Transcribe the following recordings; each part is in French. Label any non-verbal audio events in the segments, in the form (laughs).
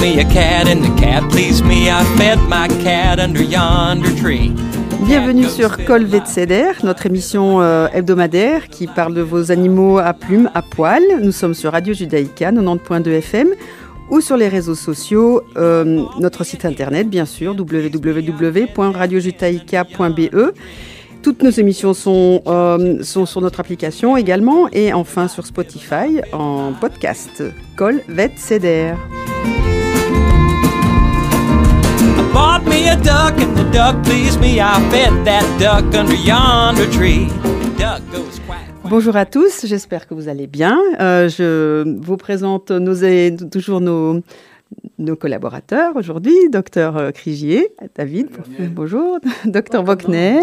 me a cat and the cat pleased me. I fed my cat under yonder tree. Bienvenue sur Col Vetséder, notre émission euh, hebdomadaire qui parle de vos animaux à plumes, à poils. Nous sommes sur Radio Judaïka 90.2 FM ou sur les réseaux sociaux, euh, notre site internet bien sûr, www.radiojudaïka.be. Toutes nos émissions sont, euh, sont sur notre application également et enfin sur Spotify en podcast. Col Vet Ceder. I bought me a duck and the duck pleased me. I fed that duck under yonder tree. The duck goes quack. Bonjour à tous, j'espère que vous allez bien. Euh, je vous présente nos, toujours nos, nos collaborateurs aujourd'hui, docteur Crigier, David, bonjour, (laughs) docteur Bockner.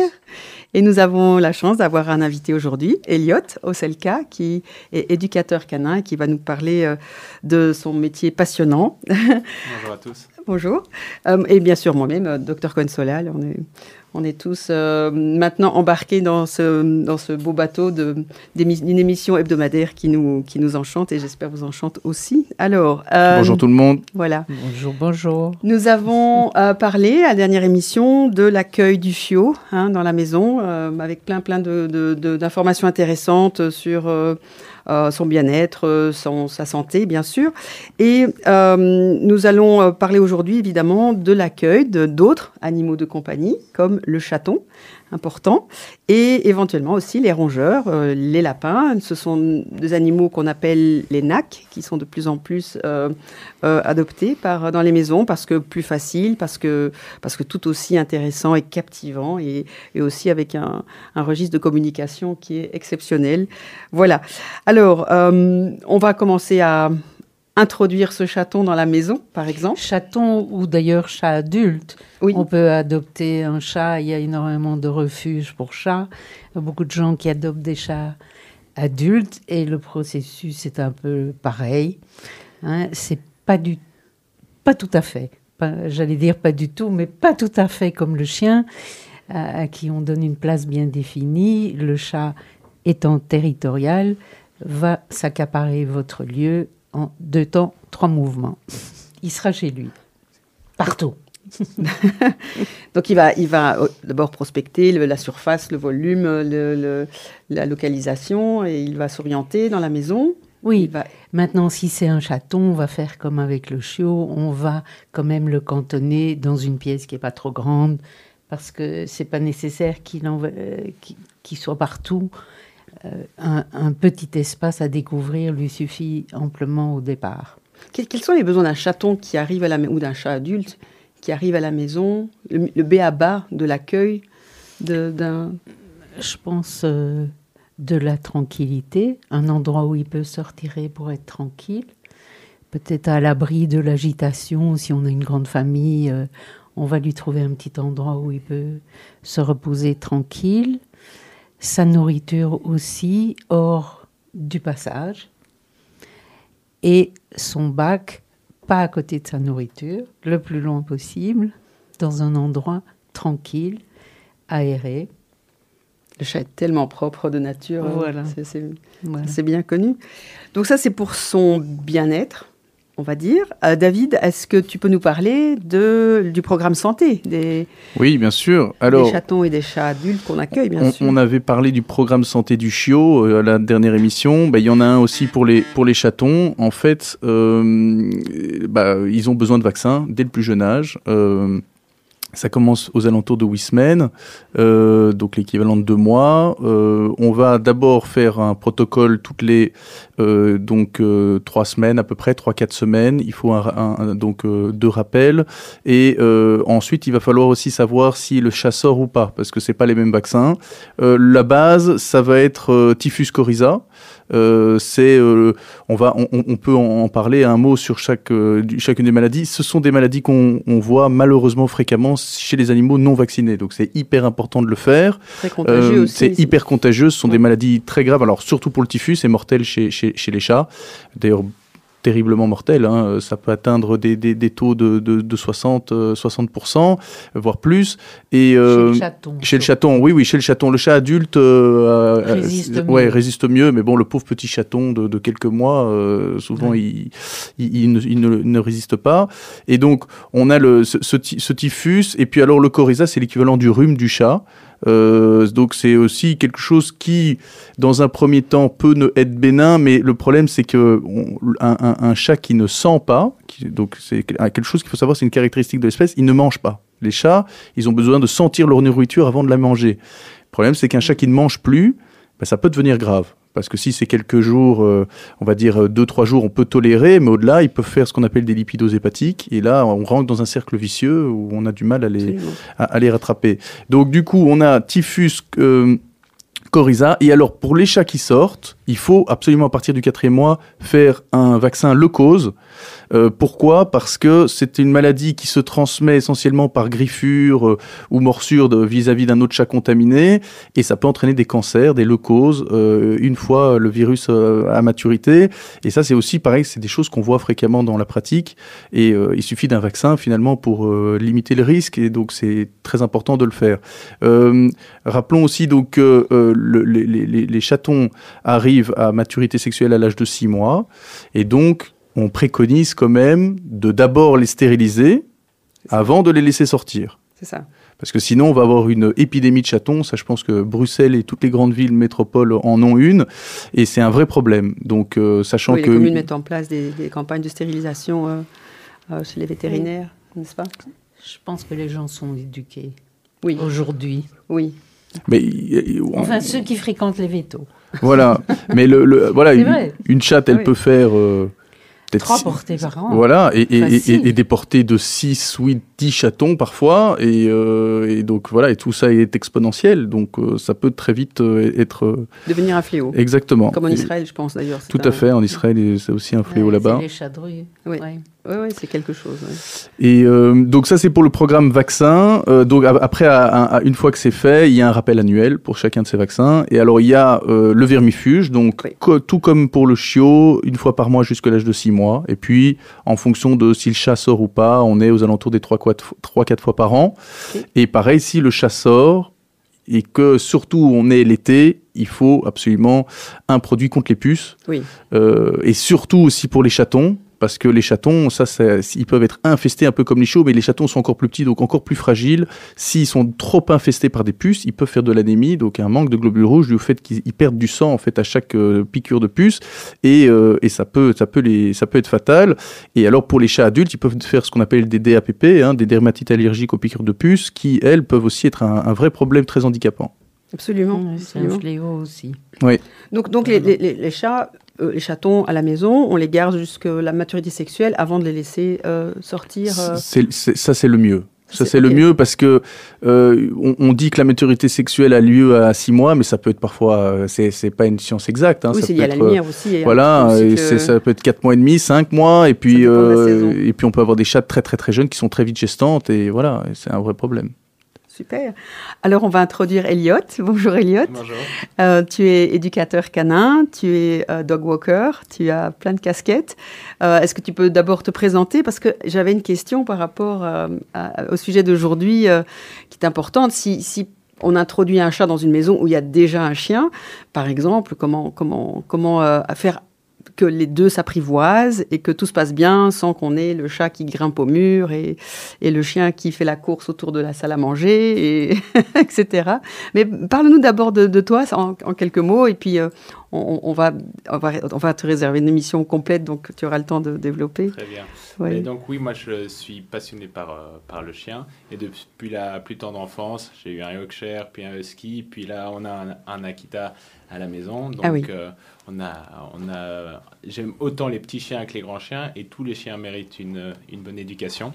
Et nous avons la chance d'avoir un invité aujourd'hui, Elliot Oselka, qui est éducateur canin et qui va nous parler euh, de son métier passionnant. Bonjour à tous. (laughs) Bonjour. Euh, et bien sûr, moi-même, euh, docteur Cohen-Solal, on est, on est tous euh, maintenant embarqués dans ce, dans ce beau bateau d'une émission hebdomadaire qui nous, qui nous enchante et j'espère vous enchante aussi. Alors, euh, bonjour tout le monde. Voilà. Bonjour, bonjour. Nous avons euh, parlé à la dernière émission de l'accueil du chiot hein, dans la maison avec plein plein d'informations de, de, intéressantes sur euh, son bien-être, euh, sa santé, bien sûr. Et euh, nous allons parler aujourd'hui, évidemment, de l'accueil d'autres animaux de compagnie, comme le chaton, important, et éventuellement aussi les rongeurs, euh, les lapins. Ce sont des animaux qu'on appelle les nacs, qui sont de plus en plus euh, euh, adoptés dans les maisons parce que plus facile, parce que, parce que tout aussi intéressant et captivant, et, aussi avec un, registre de communication qui est exceptionnel. Voilà. Alors, on va commencer à introduire ce chaton dans la maison, par exemple Chaton ou d'ailleurs chat adulte. Oui. On peut adopter un chat. Il y a énormément de refuges pour chats. Il y a beaucoup de gens qui adoptent des chats adultes et le processus est un peu pareil. Hein. C'est pas du, pas tout à fait. J'allais dire pas du tout, mais pas tout à fait comme le chien à qui on donne une place bien définie. Le chat étant territorial va s'accaparer votre lieu en deux temps, trois mouvements. Il sera chez lui, partout. (laughs) Donc il va, il va euh, d'abord prospecter la surface, le volume, le, la localisation, et il va s'orienter dans la maison. Oui, va... maintenant si c'est un chaton, on va faire comme avec le chiot, on va quand même le cantonner dans une pièce qui n'est pas trop grande, parce que c'est pas nécessaire qu'il en... Euh, qu soit partout. Euh, un, petit espace à découvrir lui suffit amplement au départ. Quels, sont les besoins d'un chaton qui arrive à la ou d'un chat adulte qui arrive à la maison, le, le B à bas de l'accueil d'un? Je pense euh, de la tranquillité, un endroit où il peut se retirer pour être tranquille, peut-être à l'abri de l'agitation. Si on a une grande famille, euh, on va lui trouver un petit endroit où il peut se reposer tranquille sa nourriture aussi hors du passage et son bac pas à côté de sa nourriture, le plus loin possible, dans un endroit tranquille, aéré. Le chat est tellement propre de nature, voilà. c'est voilà. bien connu. Donc ça, c'est pour son bien-être, on va dire. Euh, David, est-ce que tu peux nous parler de, du programme santé des, Oui, bien sûr. Alors, des chatons et des chats adultes qu'on accueille, bien on, sûr. On avait parlé du programme santé du chiot euh, à la dernière émission. Bah, il y en a un aussi pour les, pour les chatons. En fait, euh, bah, ils ont besoin de vaccins dès le plus jeune âge. Ça commence aux alentours de 8 semaines, euh, donc l'équivalent de deux mois. Euh, on va d'abord faire un protocole toutes les euh, donc trois semaines à peu près, trois quatre semaines. Il faut donc deux rappels et ensuite il va falloir aussi savoir si le chat sort ou pas parce que c'est pas les mêmes vaccins. la base, ça va être typhus coryza. C'est, on va, on, peut en parler un mot sur chaque, chacune des maladies. Ce sont des maladies qu'on voit malheureusement fréquemment chez les animaux non vaccinés. Donc c'est hyper important de le faire. Euh, c'est hyper contagieux. Ce sont ouais. des maladies très graves. Alors surtout pour le typhus, c'est mortel chez, chez, chez les chats. D'ailleurs terriblement mortel. Hein. Ça peut atteindre des, des, des taux de, de, de 60, 60%, voire plus. Et, chez le chaton. Chez le chaton, oui, oui, chez le chaton. Le chat adulte résiste, ouais, résiste mieux, mais bon, le pauvre petit chaton de, de quelques mois, souvent, il, il, il, ne, il, ne, résiste pas. Et donc, on a le, ce, ce, ce typhus, et puis alors le coryza, c'est l'équivalent du rhume du chat. Euh, donc c'est aussi quelque chose qui, dans un premier temps, peut ne être bénin, mais le problème c'est que un, chat qui ne sent pas, donc c'est quelque chose qu'il faut savoir, c'est une caractéristique de l'espèce, il ne mange pas. Les chats, ils ont besoin de sentir leur nourriture avant de la manger. Le problème c'est qu'un chat qui ne mange plus, ben, ça peut devenir grave. Parce que si c'est quelques jours, euh, on va dire euh, deux, trois jours, on peut tolérer, mais au-delà, ils peuvent faire ce qu'on appelle des lipidoses hépatiques. Et là, on rentre dans un cercle vicieux où on a du mal à les, à, les rattraper. Donc, du coup, on a typhus, euh, coryza. Et alors, pour les chats qui sortent, il faut absolument, à partir du quatrième mois, faire un vaccin leucose euh, pourquoi? Parce que c'est une maladie qui se transmet essentiellement par griffure euh, ou morsure vis-à-vis d'un autre chat contaminé, et ça peut entraîner des cancers, des leucoses, euh, une fois le virus à maturité. Et ça, c'est aussi pareil, c'est des choses qu'on voit fréquemment dans la pratique, et il suffit d'un vaccin finalement pour limiter le risque, et donc c'est très important de le faire. rappelons aussi donc que les, les, les chatons arrivent à maturité sexuelle à l'âge de 6 mois, et donc on préconise quand même de d'abord les stériliser avant de les laisser sortir. C'est ça. Parce que sinon, on va avoir une épidémie de chatons. Ça, je pense que Bruxelles et toutes les grandes villes métropoles en ont une. Et c'est un vrai problème. Donc, euh, sachant oui, que. Les communes mettent en place des, campagnes de stérilisation euh, euh, chez les vétérinaires, n'est-ce pas? Je pense que les gens sont éduqués. Oui. Aujourd'hui. Oui. Mais, Enfin, ceux qui fréquentent les vétos. Voilà. Mais le, voilà, une, chatte, elle peut faire. Trois portées par an. Voilà, et, et, et, des portées de 6, 8, 10 chatons parfois, euh, et, donc voilà, et tout ça est exponentiel, donc euh, ça peut très vite euh, être... Devenir un fléau. Exactement. Comme en Israël, je pense d'ailleurs. Tout à fait, en Israël, c'est aussi un fléau là-bas. les chadrues. Oui. Oui, ouais, c'est quelque chose. Et donc ça, c'est pour le programme vaccin. donc après, une fois que c'est fait, il y a un rappel annuel pour chacun de ces vaccins. Et alors, il y a le vermifuge, donc tout comme pour le chiot, une fois par mois jusqu'à l'âge de 6 mois. Et puis, en fonction de si le chat sort ou pas, on est aux alentours des 3-4 fois par an. Et pareil, si le chat sort et que surtout on est l'été, il faut absolument un produit contre les puces. Oui. Euh, et surtout aussi pour les chatons, parce que les chatons, ça, ils peuvent être infestés un peu comme les chiots, mais les chatons sont encore plus petits, donc encore plus fragiles. S'ils sont trop infestés par des puces, ils peuvent faire de l'anémie, donc un manque de globules rouges du fait qu'ils perdent du sang en fait à chaque euh, piqûre de puce, et, euh, et, ça peut, ça peut les, ça peut être fatal. Et alors pour les chats adultes, ils peuvent faire ce qu'on appelle des DAPP, hein, des dermatites allergiques aux piqûres de puces, qui elles peuvent aussi être un, vrai problème très handicapant. Absolument. c'est un fléau aussi. Oui. Donc, donc les, les, les chats euh, les chatons à la maison, on les garde jusqu'à la maturité sexuelle avant de les laisser euh, sortir. Euh. ça, c'est le mieux. Ça, c'est le mieux parce que on, dit que la maturité sexuelle a lieu à 6 mois, mais ça peut être parfois, c'est pas une science exacte. Hein, oui, c'est lié à la lumière aussi. Voilà, ça peut être 4 mois et demi, 5 mois, et puis, et puis on peut avoir des chats très très très jeunes qui sont très vite gestantes, et voilà, c'est un vrai problème. Super. Alors, on va introduire Elliot. (laughs) Bonjour Elliot. Bonjour. Euh, tu es éducateur canin, tu es euh, dog walker, tu as plein de casquettes. Euh, est-ce que tu peux d'abord te présenter? Parce que j'avais une question par rapport au sujet d'aujourd'hui qui est importante. Si, si, on introduit un chat dans une maison où il y a déjà un chien, par exemple, comment, comment, comment faire que les deux s'apprivoisent et que tout se passe bien sans qu'on ait le chat qui grimpe au mur et, et, le chien qui fait la course autour de la salle à manger, et (laughs) etc. Mais parle-nous d'abord de, toi en, quelques mots et puis euh, on, va, on, va, on, va, te réserver une émission complète donc tu auras le temps de développer. Très bien. donc oui, moi je suis passionné par, euh, par le chien et depuis la plus tendre enfance, j'ai eu un Yorkshire, puis un Husky, puis là on a un, un Akita à la maison. Donc, ah oui. Euh, on a, on a, j'aime autant les petits chiens que les grands chiens, et tous les chiens méritent une, une bonne éducation.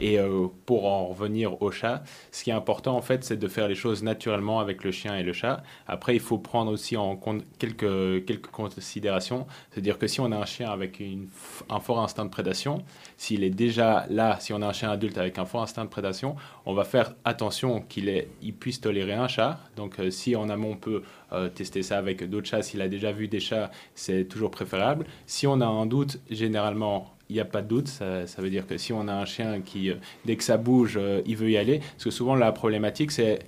Et euh, pour en revenir au chat, ce qui est important en fait, c'est de faire les choses naturellement avec le chien et le chat. Après, il faut prendre aussi en compte quelques quelques, considérations. C'est-à-dire que si on a un chien avec une, un fort instinct de prédation, s'il est déjà là, si on a un chien adulte avec un fort instinct de prédation, on va faire attention qu'il il puisse tolérer un chat. Donc euh, si en amont on peut euh, tester ça avec d'autres chats, s'il a déjà vu des chats, c'est toujours préférable. Si on a un doute, généralement il n'y a pas de doute. Ça, ça, veut dire que si on a un chien qui, euh, dès que ça bouge, il veut y aller. Parce que souvent, la problématique, c'est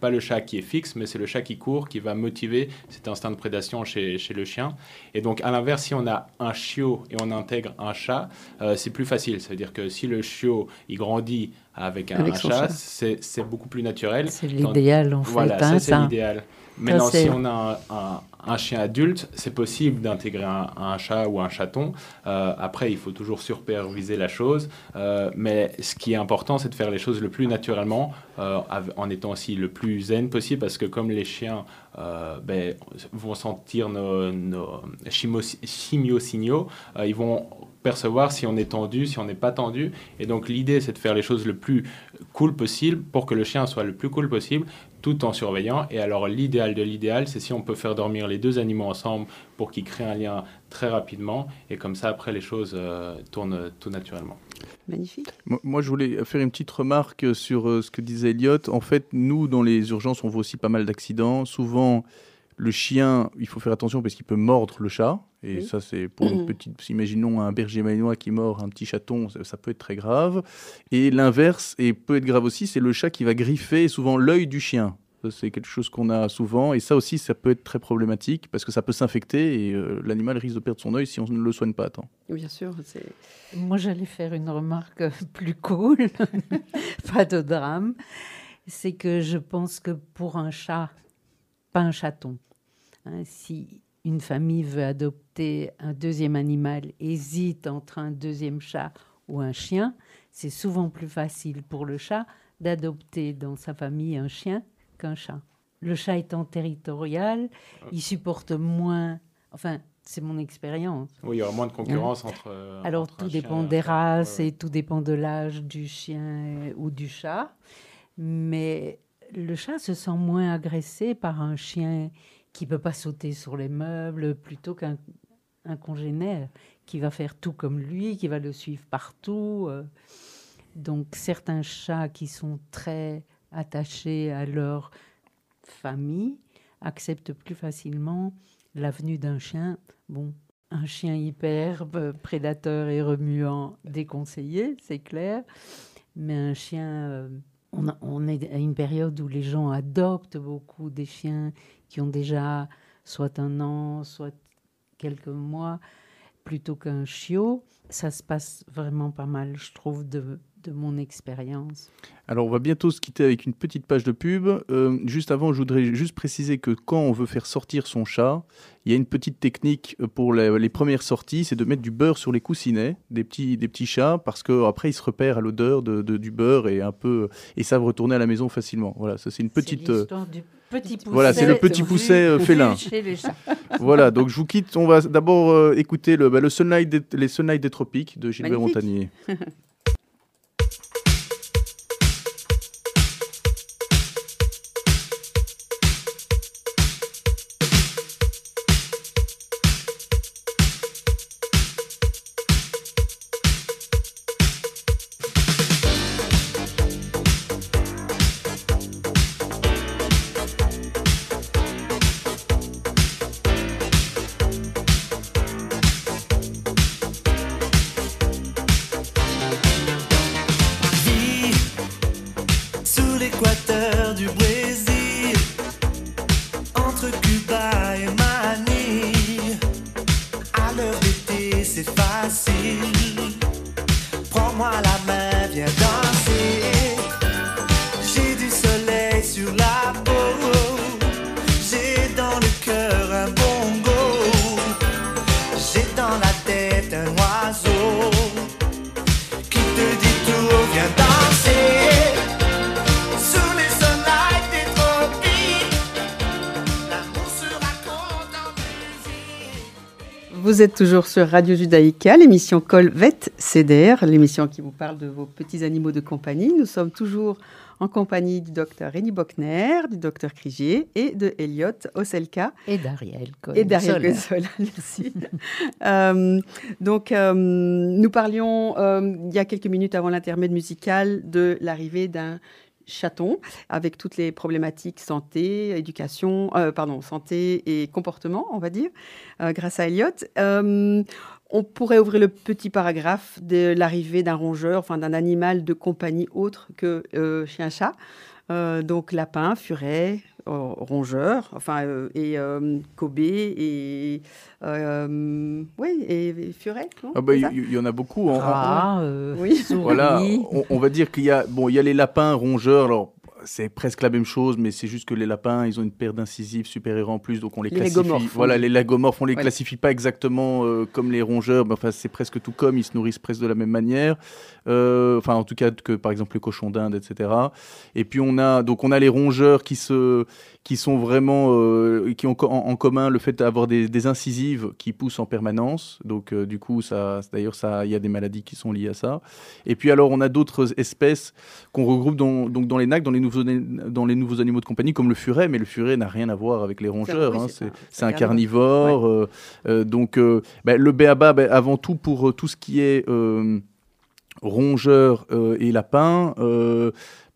pas le chat qui est fixe, mais c'est le chat qui court qui va motiver cet instinct de prédation chez, chez le chien. Et donc, à l'inverse, si on a un chiot et on intègre un chat, euh, c'est plus facile. Ça veut dire que si le chiot, il grandit avec un, chat, c'est beaucoup plus naturel. C'est l'idéal, en fait. Voilà, hein, c'est l'idéal. Maintenant, si on a un, un, chien adulte, c'est possible d'intégrer un, chat ou un chaton. Euh, après, il faut toujours superviser la chose. Euh, mais ce qui est important, c'est de faire les choses le plus naturellement, euh, en étant aussi le plus zen possible, parce que comme les chiens ben, vont sentir nos, nos chimio-signaux, ils vont percevoir si on est tendu, si on n'est pas tendu. Et donc l'idée, c'est de faire les choses le plus cool possible pour que le chien soit le plus cool possible, tout en surveillant. Et alors l'idéal de l'idéal, c'est si on peut faire dormir les deux animaux ensemble pour qu'ils créent un lien très rapidement. Et comme ça, après, les choses euh, tournent tout naturellement. Magnifique. Moi, je voulais faire une petite remarque sur euh, ce que disait Elliot. En fait, nous, dans les urgences, on voit aussi pas mal d'accidents. Souvent, le chien, il faut faire attention parce qu'il peut mordre le chat. Et ça, c'est pour une petite. Imaginons un berger malinois qui mord un petit chaton, ça, peut être très grave. Et l'inverse, et peut être grave aussi, c'est le chat qui va griffer souvent l'œil du chien. C'est quelque chose qu'on a souvent. Et ça aussi, ça peut être très problématique parce que ça peut s'infecter et euh, l'animal risque de perdre son œil si on ne le soigne pas à temps. Bien sûr. Moi, j'allais faire une remarque (laughs) plus cool, (laughs) pas de drame. C'est que je pense que pour un chat, pas un chaton, hein, si une famille veut adopter un deuxième animal, hésite entre un deuxième chat ou un chien, c'est souvent plus facile pour le chat d'adopter dans sa famille un chien qu'un chat. Le chat étant territorial, il supporte moins, enfin, c'est mon expérience. Oui, il y aura moins de concurrence entre. Euh, Alors tout dépend des races et tout dépend de l'âge du chien ou du chat. Mais le chat se sent moins agressé par un chien qui peut pas sauter sur les meubles plutôt qu'un un congénère qui va faire tout comme lui, qui va le suivre partout. Euh. Donc certains chats qui sont très attachés à leur famille acceptent plus facilement la venue d'un chien. Bon, un chien hyperbe, prédateur et remuant, déconseillé, c'est clair. Mais un chien, euh, on, on, est à une période où les gens adoptent beaucoup des chiens qui ont déjà soit un an, soit quelques mois, plutôt qu'un chiot. Ça se passe vraiment pas mal, je trouve, de, de mon expérience. Alors, on va bientôt se quitter avec une petite page de pub. Euh, juste avant, je voudrais juste préciser que quand on veut faire sortir son chat, il y a une petite technique pour les, premières sorties, c'est de mettre du beurre sur les coussinets des petits, des petits chats, parce qu'après, ils se repèrent à l'odeur de, du beurre et un peu et savent retourner à la maison facilement. Voilà, ça c'est une petite. Euh, du petit pousset. Voilà, c'est le petit pousset euh, félin. (laughs) voilà, donc je vous quitte. On va d'abord écouter le, bah, le Sunlight les Sunlight des tropiques de Gilbert Montagnier. (laughs) moi. Vous êtes toujours sur Radio Judaïka, l'émission Colvet CDR, l'émission qui vous parle de vos petits animaux de compagnie. Nous sommes toujours en compagnie du docteur Rémi Bockner, du docteur Crigier et de Elliot Oselka. Et d'Ariel Et d'Ariel (laughs) merci. Euh, donc, euh, nous parlions il y a quelques minutes avant l'intermède musical de l'arrivée d'un chaton avec toutes les problématiques santé, éducation, pardon, santé et comportement, on va dire, grâce à Elliot. On pourrait ouvrir le petit paragraphe de l'arrivée d'un rongeur, enfin d'un animal de compagnie autre que euh, chien-chat. Euh, donc lapin, furet, euh, rongeur, enfin et Kobe et oui et, furet. Ah bah, il y, en a beaucoup. Hein. Ah, oui. Voilà, on, va dire qu'il y a bon, il y a les lapins rongeurs. Alors c'est presque la même chose, mais c'est juste que les lapins, ils ont une paire d'incisives supérieures en plus, donc on les, classifie. Voilà, les lagomorphes, on les classifie pas exactement euh, comme les rongeurs, mais enfin c'est presque tout comme, ils se nourrissent presque de la même manière. Euh, enfin, en tout cas que par exemple le cochon d'Inde, etc. Et puis on a donc on a les rongeurs qui se qui sont vraiment euh, qui ont en, commun le fait d'avoir des, incisives qui poussent en permanence. Donc du coup ça d'ailleurs ça il y a des maladies qui sont liées à ça. Et puis alors on a d'autres espèces qu'on regroupe dans, donc dans les nacs, dans les dans les nouveaux animaux de compagnie, comme le furet, mais le furet n'a rien à voir avec les rongeurs. Hein, c'est un, carnivore. Euh, euh, donc, euh, le béaba, ben, avant tout, pour tout ce qui est rongeurs et lapins,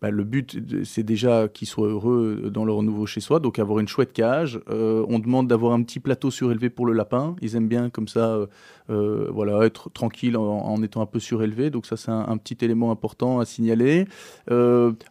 bah, le but, c'est déjà qu'ils soient heureux dans leur nouveau chez soi, donc avoir une chouette cage. Euh, on demande d'avoir un petit plateau surélevé pour le lapin. Ils aiment bien comme ça, euh, euh, voilà, être tranquille en, étant un peu surélevé. Donc ça, c'est un, petit élément important à signaler.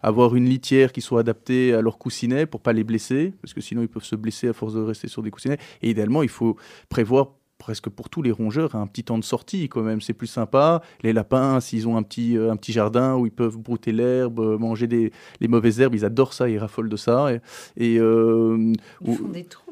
avoir une litière qui soit adaptée à leur coussinet pour pas les blesser, parce que sinon ils peuvent se blesser à force de rester sur des coussinets. Et idéalement, il faut prévoir presque pour tous les rongeurs un petit temps de sortie quand même c'est plus sympa. Les lapins s'ils ont un petit euh, un petit jardin où ils peuvent brouter l'herbe euh, manger des les mauvaises herbes ils adorent ça ils raffolent de ça. Et, euh, ils font des trous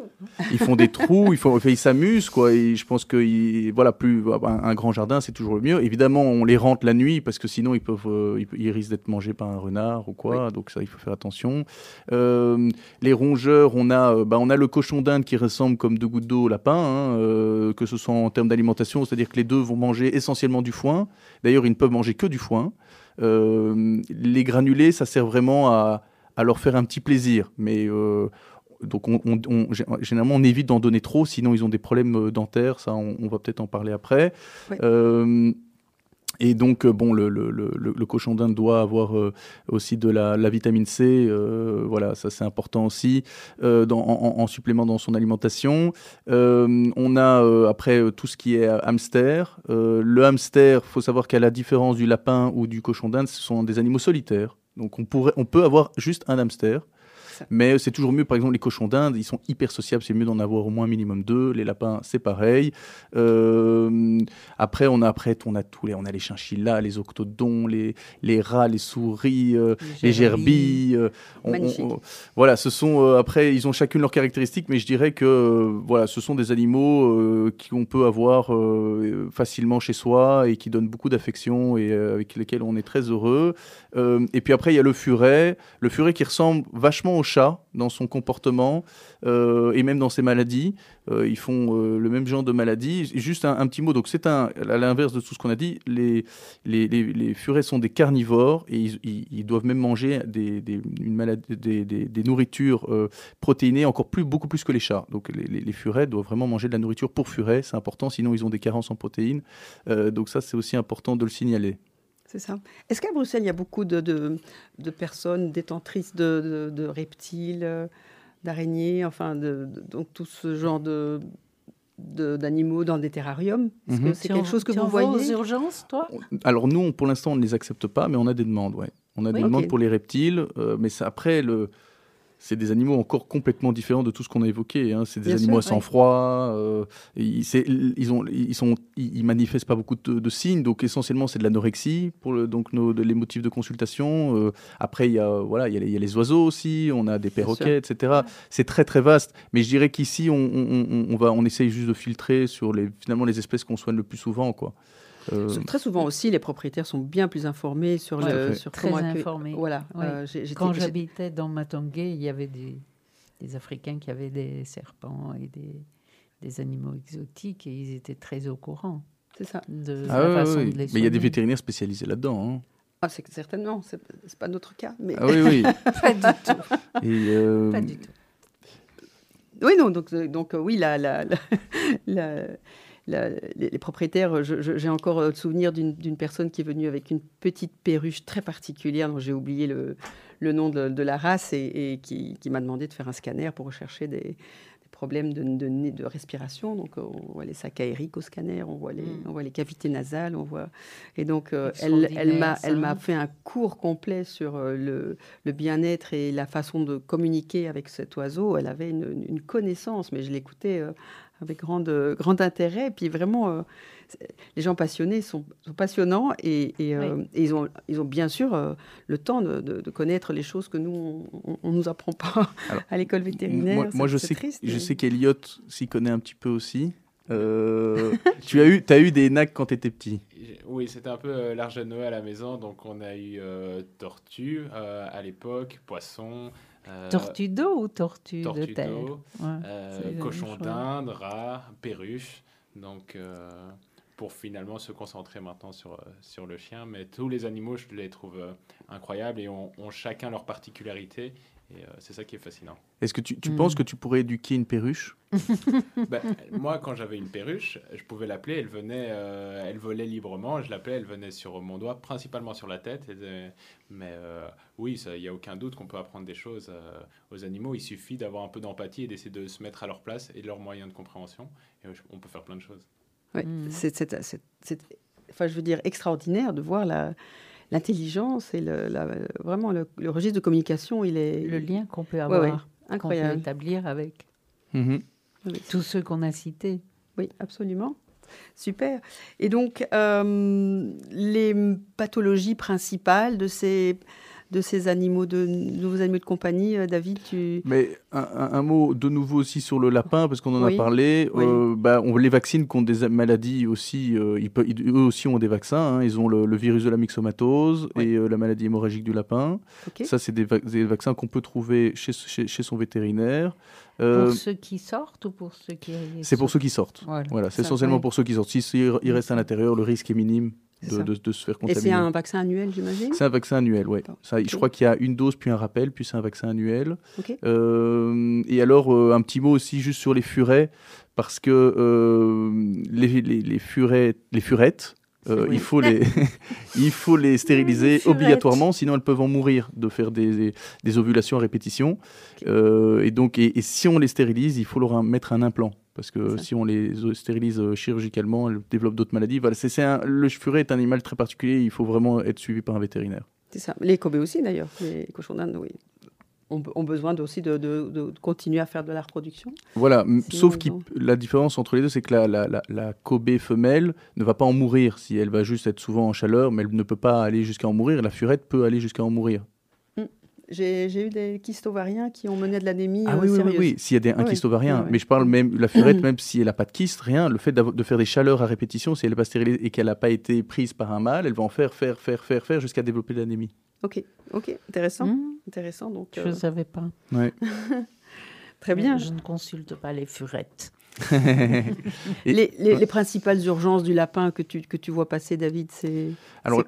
ils font des trous ils font ils s'amusent quoi et je pense que voilà plus un, grand jardin c'est toujours le mieux évidemment on les rentre la nuit parce que sinon ils peuvent ils, risquent d'être mangés par un renard ou quoi donc ça il faut faire attention les rongeurs on a bah, on a le cochon d'Inde qui ressemble comme deux gouttes d'eau au lapin hein, que ce soit en termes d'alimentation, c'est-à-dire que les deux vont manger essentiellement du foin. D'ailleurs, ils ne peuvent manger que du foin. Euh, les granulés, ça sert vraiment à, leur faire un petit plaisir. Mais euh, donc, on, généralement, on évite d'en donner trop, sinon ils ont des problèmes euh, dentaires. Ça, on, va peut-être en parler après. Et donc, euh, bon, le, le, le, cochon d'Inde doit avoir euh, aussi de la, la vitamine C. Euh, voilà, ça c'est important aussi dans, en, supplément dans son alimentation. on a après tout ce qui est hamster. le hamster, faut savoir qu'à la différence du lapin ou du cochon d'Inde, ce sont des animaux solitaires. Donc on, pourrait, on peut avoir juste un hamster. Mais c'est toujours mieux, par exemple, les cochons d'Inde, ils sont hyper sociables, c'est mieux d'en avoir au moins minimum deux. Les lapins, c'est pareil. Euh, après, on a après, on a tous les, on a les chinchillas, les octodons, les, les rats, les souris, euh, les gerbilles. Euh, voilà, ce sont après, ils ont chacune leurs caractéristiques, mais je dirais que voilà, ce sont des animaux qu'on peut avoir facilement chez soi et qui donnent beaucoup d'affection et avec lesquels on est très heureux. et puis après, il y a le furet, le furet qui ressemble vachement au chat dans son comportement euh, et même dans ses maladies. Euh, ils font euh, le même genre de maladie. Juste un, petit mot, donc c'est à l'inverse de tout ce qu'on a dit, les, furets sont des carnivores et ils, doivent même manger des, des, des nourritures protéinées encore plus, beaucoup plus que les chats. Donc les, furets doivent vraiment manger de la nourriture pour furets, c'est important, sinon ils ont des carences en protéines. donc ça c'est aussi important de le signaler. C'est ça. Est-ce qu'à Bruxelles, il y a beaucoup de, de, personnes détentrices de, de reptiles, euh, d'araignées, enfin, de, donc tout ce genre de d'animaux dans des terrariums? Est-ce que mhm. c'est quelque chose que vous voyez aux urgences, toi? Alors nous, pour l'instant, on ne les accepte pas, mais on a des demandes, ouais. On a des demandes pour les reptiles, euh, mais après, le, c'est des animaux encore complètement différents de tout ce qu'on a évoqué. Hein. C'est des animaux à sang-froid. Euh, ils, ils, ont, ils, sont, ils manifestent pas beaucoup de, signes. Donc essentiellement, c'est de l'anorexie pour le, donc nos, les motifs de consultation. Euh, après, il y a voilà, il y, a les oiseaux aussi. On a des perroquets, etc. C'est très très vaste. Mais je dirais qu'ici, on, on, on, va, on essaye juste de filtrer sur les finalement les espèces qu'on soigne le plus souvent, quoi. Euh, très souvent aussi, les propriétaires sont bien plus informés sur, le, sur Très informés. Voilà. Euh, Quand j'habitais dans Matongué, il y avait des, Africains qui avaient des serpents et des, des, animaux exotiques et ils étaient très au courant. C'est ça. De ah, la façon de les Mais il y a des vétérinaires spécialisés là-dedans. Hein. Ah, c'est certainement, c'est pas notre cas. Mais... Ah oui, oui. (laughs) pas du tout. Euh, pas du tout. Oui, non, donc, donc oui, la, la, la, (laughs) les, propriétaires, j'ai encore le souvenir d'une personne qui est venue avec une petite perruche très particulière, dont j'ai oublié le, nom de, la race, et, qui m'a demandé de faire un scanner pour rechercher des, problèmes de, de, de, respiration. Donc, on voit les sacs aériques au scanner, on voit les, mm. on voit les cavités nasales, on voit. Et donc, euh, elle, elle m'a, elle m'a fait un cours complet sur euh, le, le bien-être et la façon de communiquer avec cet oiseau. Elle avait une, une connaissance, mais je l'écoutais euh, avec grande, grand intérêt. Et puis vraiment, euh, les gens passionnés sont, passionnants et, euh, ils, ont, ils ont bien sûr euh, le temps de, connaître les choses que nous, on ne nous apprend pas à l'école vétérinaire. Moi, je, sais, triste, je sais qu'Eliott s'y connaît un petit peu aussi. (laughs) tu as eu, as eu des nacs quand tu étais petit Oui, c'était un peu l'argent de Noël à la maison. Donc, on a eu tortue à l'époque, poisson, euh, tortue d'eau ou tortue, de terre? euh, Cochon d'Inde, rat, perruche. Donc, euh, pour finalement se concentrer maintenant sur, sur le chien. Mais tous les animaux, je les trouve incroyables et ont, ont chacun leur particularité. Et c'est ça qui est fascinant. Est-ce que tu, tu penses hmm. que tu pourrais éduquer une perruche? (laughs) Ben, Moi, quand j'avais une perruche, je pouvais l'appeler, elle venait, euh, elle volait librement, je l'appelais, elle venait sur mon doigt, principalement sur la tête. mais euh, oui, il n'y a aucun doute qu'on peut apprendre des choses euh, aux animaux. Il suffit d'avoir un peu d'empathie et d'essayer de se mettre à leur place et de leurs moyens de compréhension. Et on peut faire plein de choses. Oui, hmm. c'est, enfin, je veux dire, extraordinaire de voir la l'intelligence et le, vraiment le, registre de communication, il est le lien qu'on peut avoir. Incroyable. Qu'on peut établir avec mhm. tous ceux qu'on a cités. Oui, absolument. Super. Et donc, euh, les pathologies principales de ces de ces animaux, de nouveaux animaux de compagnie. Euh, David, tu... Mais un, mot de nouveau aussi sur le lapin, parce qu'on en a parlé. Euh, bah, on les vaccine contre des maladies aussi. Euh, ils eux aussi ont des vaccins. Hein. Ils ont le, virus de la myxomatose et la maladie hémorragique du lapin. Ça, c'est des, vaccins qu'on peut trouver chez, chez, son vétérinaire. pour ceux qui sortent ou pour ceux qui... C'est pour ceux qui sortent. Voilà, c'est essentiellement pour ceux qui sortent. S'ils il restent à l'intérieur, le risque est minime de, se faire contaminer. Et c'est un vaccin annuel, j'imagine C'est un vaccin annuel, oui. Je crois qu'il y a une dose puis un rappel, puis c'est un vaccin annuel. Euh, et alors, euh, un petit mot aussi juste sur les furets, parce que euh, les, les, les, furets, les furettes, il, faut les (laughs) il faut les stériliser obligatoirement, sinon elles peuvent en mourir de faire des, des, ovulations à répétition. et donc, et, si on les stérilise, il faut leur mettre un implant parce que si on les stérilise euh, chirurgicalement, elles développent d'autres maladies. Voilà, le furet est un animal très particulier, il faut vraiment être suivi par un vétérinaire. C'est ça. Les Kobe aussi d'ailleurs, les cochons d'Inde, oui. Ont, besoin aussi de, continuer à faire de la reproduction. Voilà, sauf que la différence entre les deux, c'est que la, la, la, Kobe femelle ne va pas en mourir si elle va juste être souvent en chaleur, mais elle ne peut pas aller jusqu'à en mourir. La furette peut aller jusqu'à en mourir. J'ai eu des kystes ovariens qui ont mené à de l'anémie ah, oui, oui, oui, oui, s'il y a des, un kyste ovarien. Mais je parle même, la furette, (clears throat) même si elle n'a pas de kyste, rien, le fait de faire des chaleurs à répétition, si elle n'est pas stérilée et qu'elle n'a pas été prise par un mâle, elle va en faire, faire, faire, faire, faire jusqu'à développer de l'anémie. Ok, ok, intéressant. Mmh. intéressant donc, Je ne euh, savais pas. Ouais. (laughs) Très bien. Je ne consulte pas les furettes. (laughs) les, principales urgences du lapin que tu, que tu vois passer, David, c'est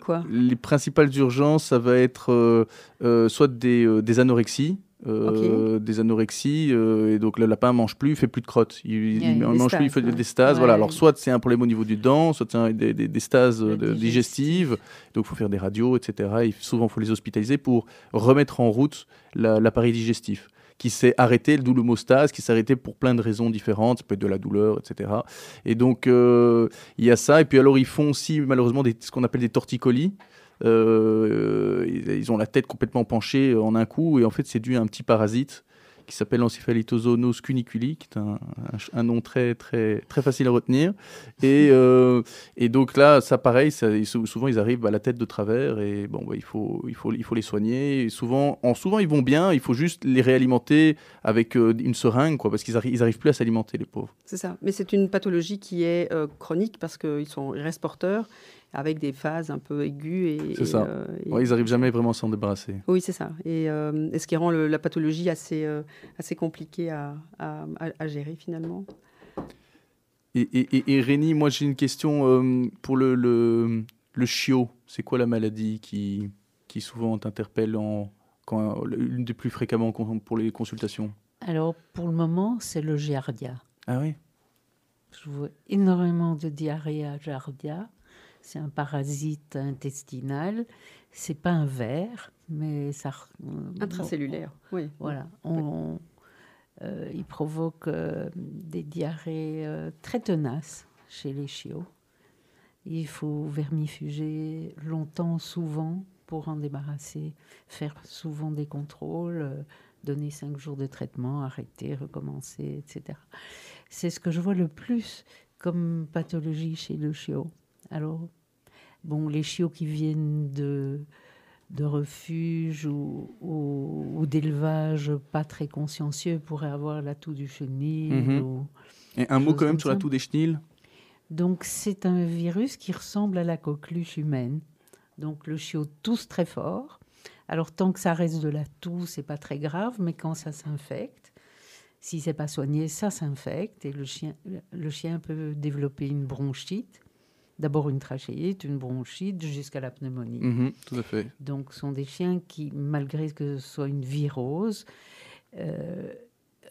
quoi? Les principales urgences, ça va être euh, euh, soit des, euh, des anorexies, des anorexies et donc le lapin mange plus, il fait plus de crottes, il, ne mange plus, il fait des stases. Voilà. Alors soit c'est un problème au niveau du dent, soit c'est des, des, stases digestives. Donc il faut faire des radios, etc. Et souvent il faut les hospitaliser pour remettre en route l'appareil digestif qui s'est arrêté, le mot stase, qui s'est arrêté pour plein de raisons différentes, ça peut être de la douleur, etc. Et donc, euh, il y a ça. Et puis alors, ils font aussi, malheureusement, ce qu'on appelle des torticolis. Euh, ils ont la tête complètement penchée en un coup, et en fait, c'est dû à un petit parasite qui s'appelle Encephalitozonos cuniculi, qui est un, un, nom très, très, très facile à retenir. Et, (laughs) euh, et donc là, ça pareil, ça, souvent ils arrivent à la tête de travers et bon, bah, il, faut, il, faut, il faut les soigner. Et souvent, en, souvent, ils vont bien, il faut juste les réalimenter avec euh, une seringue, quoi, parce qu'ils n'arrivent ils arrivent plus à s'alimenter, les pauvres. C'est ça. Mais c'est une pathologie qui est euh, chronique parce qu'ils ils restent porteurs avec des phases un peu aiguës. Et, c'est ça. Euh, ils n'arrivent jamais vraiment à s'en débarrasser. Oui, c'est ça. Et, euh, ce qui rend la pathologie assez, euh, assez compliquée à, à, à, gérer finalement. Et, et, et, Rémi, moi j'ai une question pour le, le, le chiot, c'est quoi la maladie qui, qui souvent t'interpelle en, quand, l'une des plus fréquemment pour les consultations? Alors, pour le moment, c'est le giardia. Ah oui? Je vois énormément de diarrhée à giardia. C'est un parasite intestinal. C'est pas un ver, mais ça. Intracellulaire, oui. Voilà. On, euh, il provoque euh, des diarrhées euh, très tenaces chez les chiots. Il faut vermifuger longtemps, souvent, pour en débarrasser, faire souvent des contrôles, donner cinq jours de traitement, arrêter, recommencer, etc. C'est ce que je vois le plus comme pathologie chez le chiot. Alors, bon, les chiots qui viennent de, de refuge ou, ou, d'élevage pas très consciencieux pourraient avoir la toux du chenil. Mhm. Et un mot quand même sur la toux des chenilles Donc, c'est un virus qui ressemble à la coqueluche humaine. Donc, le chiot tousse très fort. Alors, tant que ça reste de la toux, c'est pas très grave, mais quand ça s'infecte, si c'est pas soigné, ça s'infecte et le chien, le chien peut développer une bronchite d'abord une trachéite, une bronchite, jusqu'à la pneumonie. Mhm, tout à fait. Donc, ce sont des chiens qui, malgré que ce soit une virose, euh,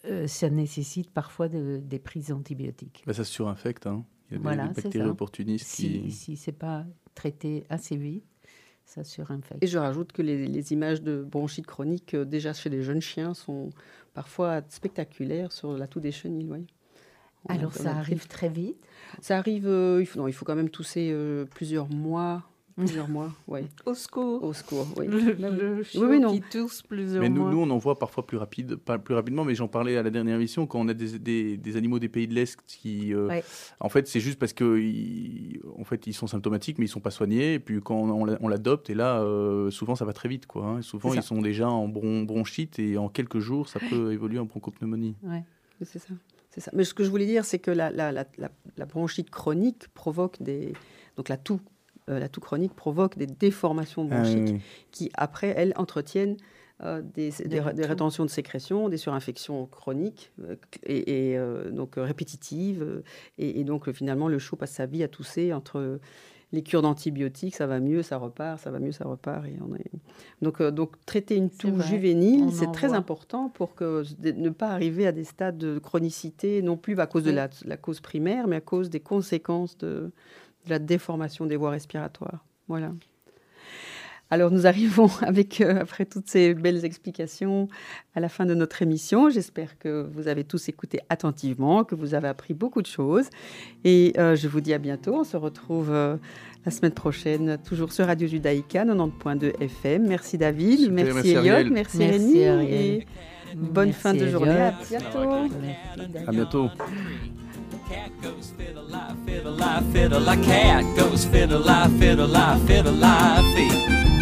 euh, ça nécessite parfois des prises antibiotiques. Bah, ça surinfecte. Hein. Il y a des, bactéries opportunistes si, qui... Si ce n'est pas traité assez vite, ça surinfecte. Et je rajoute que les, images de bronchite chronique, euh, déjà chez les jeunes chiens, sont parfois spectaculaires sur la toux des chenilles. Oui. Alors ça arrive très vite Ça arrive, euh, il, faut, non, il faut quand même tousser euh, plusieurs mois. Plusieurs mois, oui. (laughs) Au secours. Au secours, oui. Le, oui, non. qui tousse plusieurs mais nous, mois. nous, on en voit parfois plus rapide, pas plus rapidement, mais j'en parlais à la dernière émission, quand on a des, des, des animaux des pays de l'Est qui... Euh, en fait, c'est juste parce que en fait, ils sont symptomatiques, mais ils sont pas soignés. Et puis quand on, l'adopte, et là, souvent, ça va très vite. Quoi, hein. Souvent, ils sont déjà en bronchite, et en quelques jours, ça peut évoluer en bronchopneumonie. Ouais. C'est ça. Ça. Mais ce que je voulais dire, c'est que la, la, la, la, bronchite chronique provoque des. Donc la toux, euh, la toux chronique provoque des déformations ah bronchiques qui, après, elles, entretiennent euh, des, des, rétentions de sécrétion, des surinfections chroniques euh, et, donc répétitives. Et, et, donc, finalement, le chou passe sa vie à tousser entre les cures d'antibiotiques, ça va mieux, ça repart, ça va mieux, ça repart. Et on est... donc, euh, donc, traiter une toux juvénile, c'est très important pour que, ne pas arriver à des stades de chronicité, non plus à cause de la, cause primaire, mais à cause des conséquences de, de la déformation des voies respiratoires. Voilà. Alors nous arrivons (laughs) avec, euh, après toutes ces belles explications, à la fin de notre émission. J'espère que vous avez tous écouté attentivement, que vous avez appris beaucoup de choses. Et euh, je vous dis à bientôt. On se retrouve euh, la semaine prochaine, toujours sur Radio Judaïka, 90.2 FM. Merci David, merci, Elliot, merci, Rémi. Et bonne fin de journée. À bientôt. À bientôt. cat goes fiddle fiddle lie, cat goes fiddle fiddle lie, fiddle.